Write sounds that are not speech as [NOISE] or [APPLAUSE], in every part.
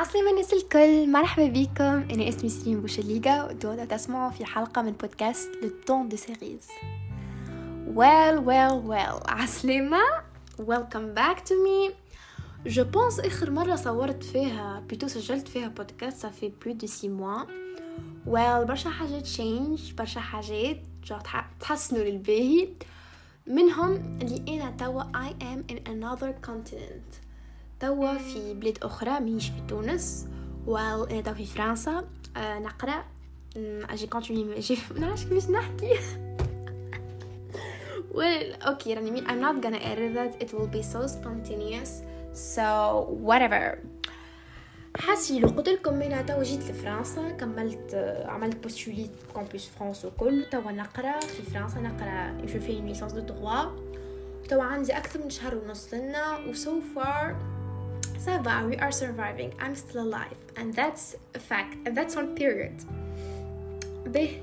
عسلامة الناس الكل مرحبا بكم. أنا اسمي سليم بوشليغا و donc تسمعوا في حلقة من بودكاست Le temps des cerises well well well. عسلامة welcome back to me. je pense آخر مرة صورت فيها بيتو سجلت فيها بودكاست ça fait plus de six mois well برشا حاجات change برشا حاجات تحسنوا للباهي. منهم اللي أنا توا I am in another continent. توا في بلاد أخرى ماهيش في تونس. well أنا توا في فرنسا أه نقرأ. j'ai continué j'ai منعرفش كيفاش نحكي. [LAUGHS] Well okay راني I'm not gonna edit that. It will be so spontaneous. So whatever. حاسيلو قلت لكم أنا توا جيت لفرنسا كملت عملت postuler Campus France وكل توا نقرأ في فرنسا نقرأ جو في licence de droit توا عندي أكثر من شهر ونص لنا و so va we are surviving. I'm still alive. And that's a fact. And that's on period. به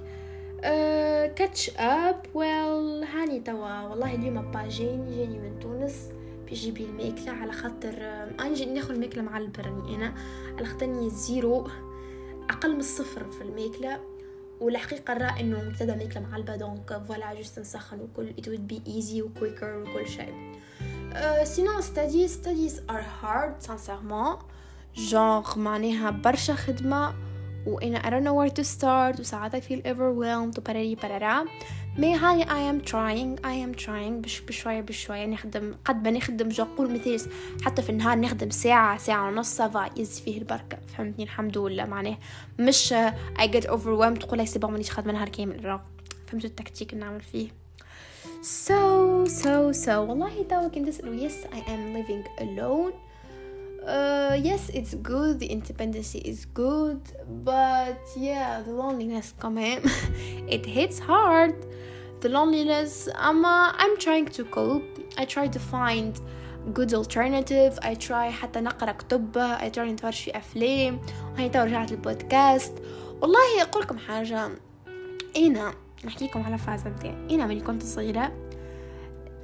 كاتش اب ويل هاني توا. والله اليوم با جاني جاني من تونس. بيجيب لي الماكلة على خاطر أنا جي ناخذ الماكلة مع البرني أنا. على خاطر زيرو. أقل من الصفر في الماكلة. والحقيقة الرأي إنه مبتدا ماكلة معلبه دونك فوالا جوست نسخن وكل. It would be easy وكويكر وكل شيء. Euh, sinon studies studies are hard sincèrement. Genre معناها برشا خدمة وأنا I don't know where to start وساعات I feel overwhelmed وبراري برارا mais هاي I am trying I am trying بش بشوية بشوية نخدم قد ما نخدم جو قول مثال حتى في النهار نخدم ساعة ساعة ونص ça va يز فيه البركة فهمتني الحمد لله معناه مش I get overwhelmed تقول c'est bon مانيش خدمة نهار كامل فهمتوا التكتيك نعمل فيه so so so والله توا كنت تسألوا yes I am living alone uh, yes it's good the independence is good but yeah the loneliness كمان [LAUGHS] it hits hard the loneliness I'm, uh, I'm trying to cope I try to find good alternative I try حتى نقرا كتب I try نتفرج في أفلام وهي توا رجعت البودكاست والله أقول لكم حاجة أنا نحكي لكم على فازة متاعي أنا ملي كنت صغيرة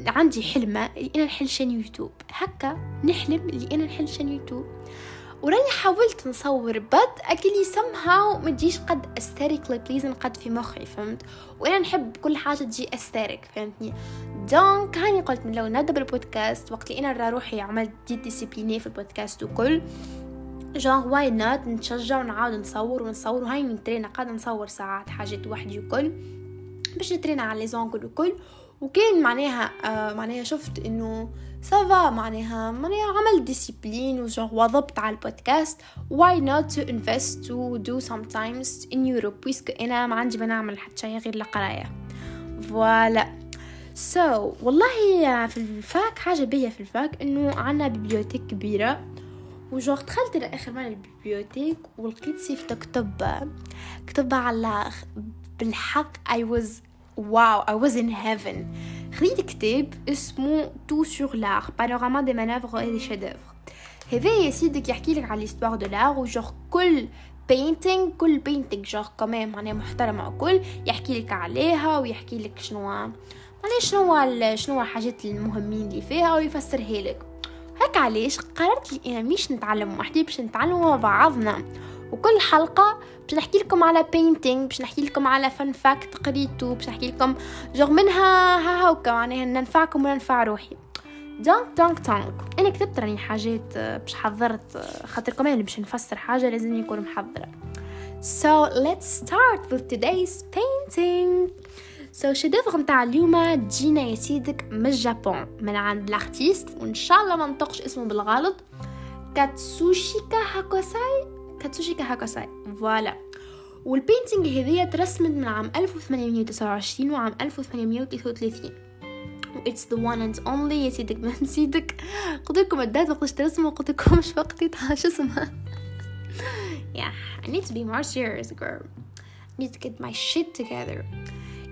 عندي حلمة اللي أنا نحل chaîne YouTube. هكا نحلم اللي أنا نحل chaîne YouTube. وراني حاولت نصور بد أكلي somehow ما تجيش قد esthétique اللي بليزن قد في مخي فهمت؟ وأنا نحب كل حاجة تجي esthétique فهمتني؟ donc هاني قلت من لول نبدا بالبودكاست وقت اللي أنا روحي عملت de discipline في البودكاست وكل. genre why not نتشجع ونعاود نصور ونصور. وهاي نترينا قاعدة نصور ساعات حاجات وحدي وكل. باش نترينا على les angles وكل وكان معناها آه معناها شفت إنه ça va معناها معناها عمل discipline و genre وضبط على ال podcast. Why not to invest to do something in YouTube puisque أنا ما عندي بنعمل حتى شيء غير القراية. voilà so so, والله في ال fac حاجة بيا في ال fac إنه عنا bibliothèque كبيرة. وجو دخلت لآخر مرة ال bibliothèque ولقيت سيفة كتب كتب على بالحق I was wow I was in heaven. خذيت كتاب اسمه Tout sur l'art panorama des mouvements et des chefs-d'œuvre هذا يا سيدك يحكي لك على l'histoire de l'art و genre كل painting كل painting genre quand même معناها محترمة وكل يحكي لك عليها ويحكي لك شنو معناها شنو شنو الحاجات المهمين اللي فيها ويفسرها لك هيك علاش قررت لي أنا مش نتعلم وحدي باش نتعلم مع بعضنا وكل حلقة باش نحكي لكم على painting باش نحكي لكم على fun fact قريتو باش نحكي لكم جوغ منها ها هاوكا معناها ننفعكم وننفع روحي. donc donc donc أنا كتبت راني حاجات باش حضرت خاطر كمان باش نفسر حاجة لازم يكون محضرة. So let's start with today's painting. So, chef-d'œuvre متاع اليوم تجينا يا سيدك من ال Japon من عند ال artiste وإن شاء الله ما نطقش اسمه بالغلط. كاتسوشيكا هاكوساي كاتسوشيكا هاكوساي voilà. وال painting هذيا ترسمت من عام 1829 وعام 1833 It's the one and only. يا سيدك ما نسيتك. قلت لكم la date وقتاش ترسموا قلت لكم مش وقتي شو اسمها. Yeah I need to be more serious girl. I need to get my shit together.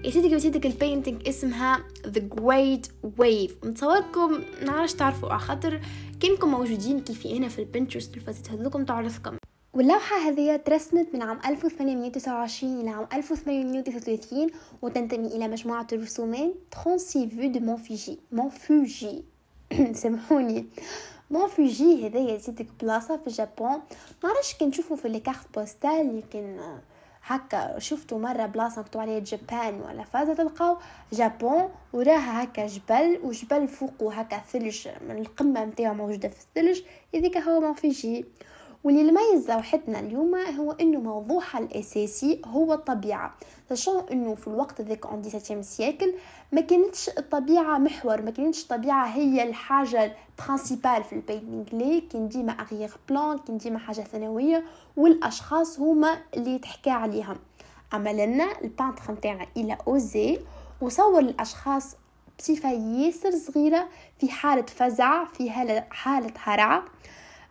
يا سيدك يا سيدك ال painting اسمها The Great Wave. نتصوركم نعرفش تعرفوا على خاطر كانكم موجودين كيفي هنا في ال Pinterest الفتاة هذوكم تعرفكم. واللوحة هذه ترسمت من عام 1829 إلى عام 1833 وتنتمي إلى مجموعة الرسومات 36 vues du Mont Fuji Mont Fuji سامحوني. Mont Fuji هذايا يا سيدك بلاصة في اليابان نعرفش كي نشوفو في les cartes postales يمكن هكا شفتو مرة بلاصة مكتوب عليها Japan ولا فازة تلقاو Japon وراها هكا جبل وجبل فوقو هكا ثلج من القمة متاعو موجودة في الثلج هذيك هو Mont Fuji واللي يميز لوحتنا اليوم هو إنه موضوعها الأساسي هو الطبيعة. sachant إنه في الوقت ذاك en 17 siècle ما كانتش الطبيعة محور ما كانتش الطبيعة هي الحاجة principale في ال painting لي كان ديما arrière-plan كان ديما حاجة ثانوية والأشخاص هما اللي تحكى عليهم أما لنا ال peintre نتاعنا il a osé وصور الأشخاص بصفه ياسر صغيرة في حالة فزع في حالة هرع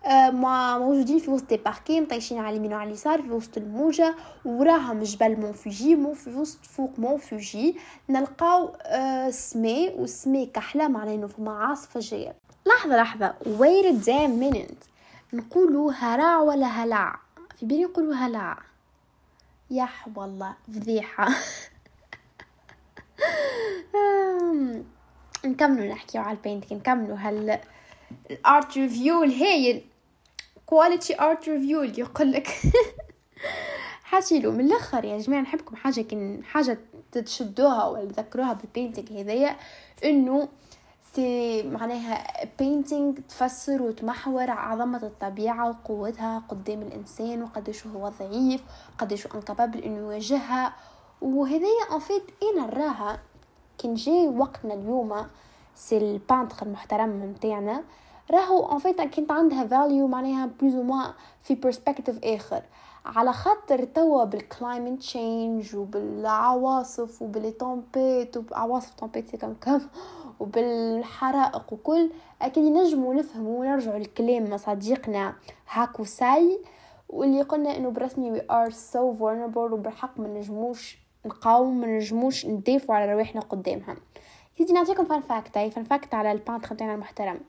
ما موجودين في وسط باركين طايشين على اليمين وعلى اليسار في وسط الموجة وراهم جبل Mont Fuji مو في وسط فوق Mont Fuji. نلقاو آه، سمي وسمي كحلة معناه انه فما عاصفة جاية لحظة لحظة. Wait a damn minute. نقولوا ولا هلع في بالي نقولوا هلع يح والله فضيحة. [LAUGHS] نكملوا نحكيو على ال painting نكملوا هال ال art review الهايل. quality art review اللي يقول لك [LAUGHS] حاسيلو من الآخر يا جماعة نحبكم حاجة كن حاجة تشدوها ولا تذكروها بال painting هذايا إنه c'est معناها painting تفسر وتمحور عظمة الطبيعة وقوتها قدام الإنسان وقديش هو ضعيف قديش incapable إنه يواجهها. وهذايا en fait أنا نراها كان جاي وقتنا اليوم سي ال peintre المحترم نتاعنا راهو en fait كانت عندها value معناها plus أو في perspective آخر. على خاطر توا بال climate change وبالعواصف وب les tempêtes وعواصف tempêtes كم كم وبالحرائق وكل أكيد نجمو نفهمو ونرجعو لكلام صديقنا هاكو ساي واللي قلنا إنه برسمي we are so vulnerable وبالحق ما نجموش نقاوم ما نجموش ندافعوا على رواحنا قدامها. سيدي نعطيكم fun fact هاي fun fact على ال peintre المحترم.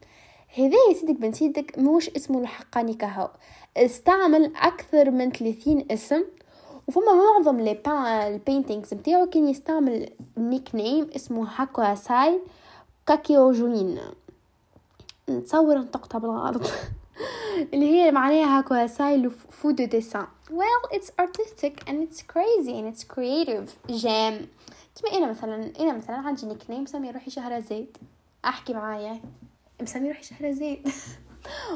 هذا يا سيدك بن سيدك موش اسمه الحقاني كهو استعمل أكثر من 30 اسم وفما معظم لي ال paintings نتاعو كان يستعمل nickname اسمه هاكو ساي كاكيو جوين نتصور نطقتها بالغلط. [LAUGHS] اللي هي معناها هاكو ساي fou de dessin. Well it's artistic and it's crazy and it's creative. جام كما أنا مثلا أنا مثلا عندي nickname مسمي روحي شهرزاد. أحكي معايا. مسمي روحي شهرزاد [LAUGHS]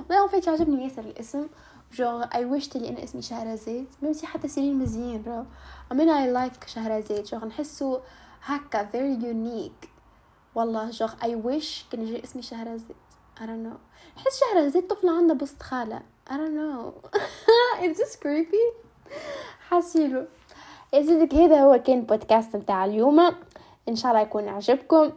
والله en fait عجبني ياسر الاسم. جوغ اي ويش تلي أنا اسمي شهرزاد même si حتى سيرين مزيان رو I mean I like شهرزاد جوغ نحسو هكا very unique. والله جوغ اي ويش كان يجي اسمي شهرزاد I don't know. نحس شهرزاد طفلة عندها بسط خالة. I don't know. [LAUGHS] It's just creepy? حاسيلو يا هذا هو كان بودكاست متاع اليوم. إن شاء الله يكون عجبكم.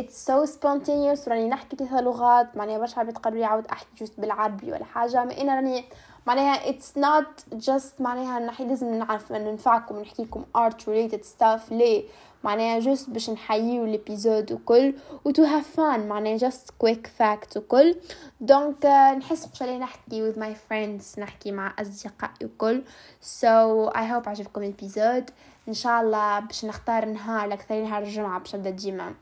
It's so spontaneous. راني نحكي ثلاث لغات معناها برشا عباد قالوا لي أحكي juste بالعربي ولا حاجة ما أنا راني معناها it's not just معناها نحي لازم نعرف ننفعكم نحكي لكم art related stuff. ليه؟ معناها juste باش نحييو ال épisode وكل و to have fun معناها just quick facts وكل. donc نحس باش نحكي with my friends نحكي مع أصدقائي وكل. So I hope عجبكم ال épisode إن شاء الله باش نختار نهار أكثر نهار الجمعة باش نبدأ ديما.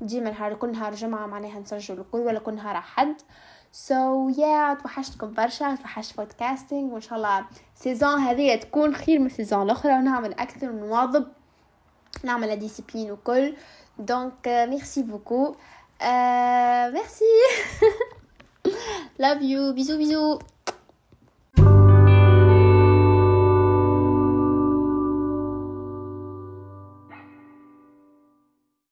ديما نهار كل نهار جمعة معناها نسجل الكل ولا كل نهار أحد. so, yeah, توحشتكم برشا توحشت podcasting وإن شاء الله saison هذه تكون خير من ال saison الأخرى ونعمل أكثر ونواظب نعمل discipline وكل donc merci beaucoup merci love you bisous bisous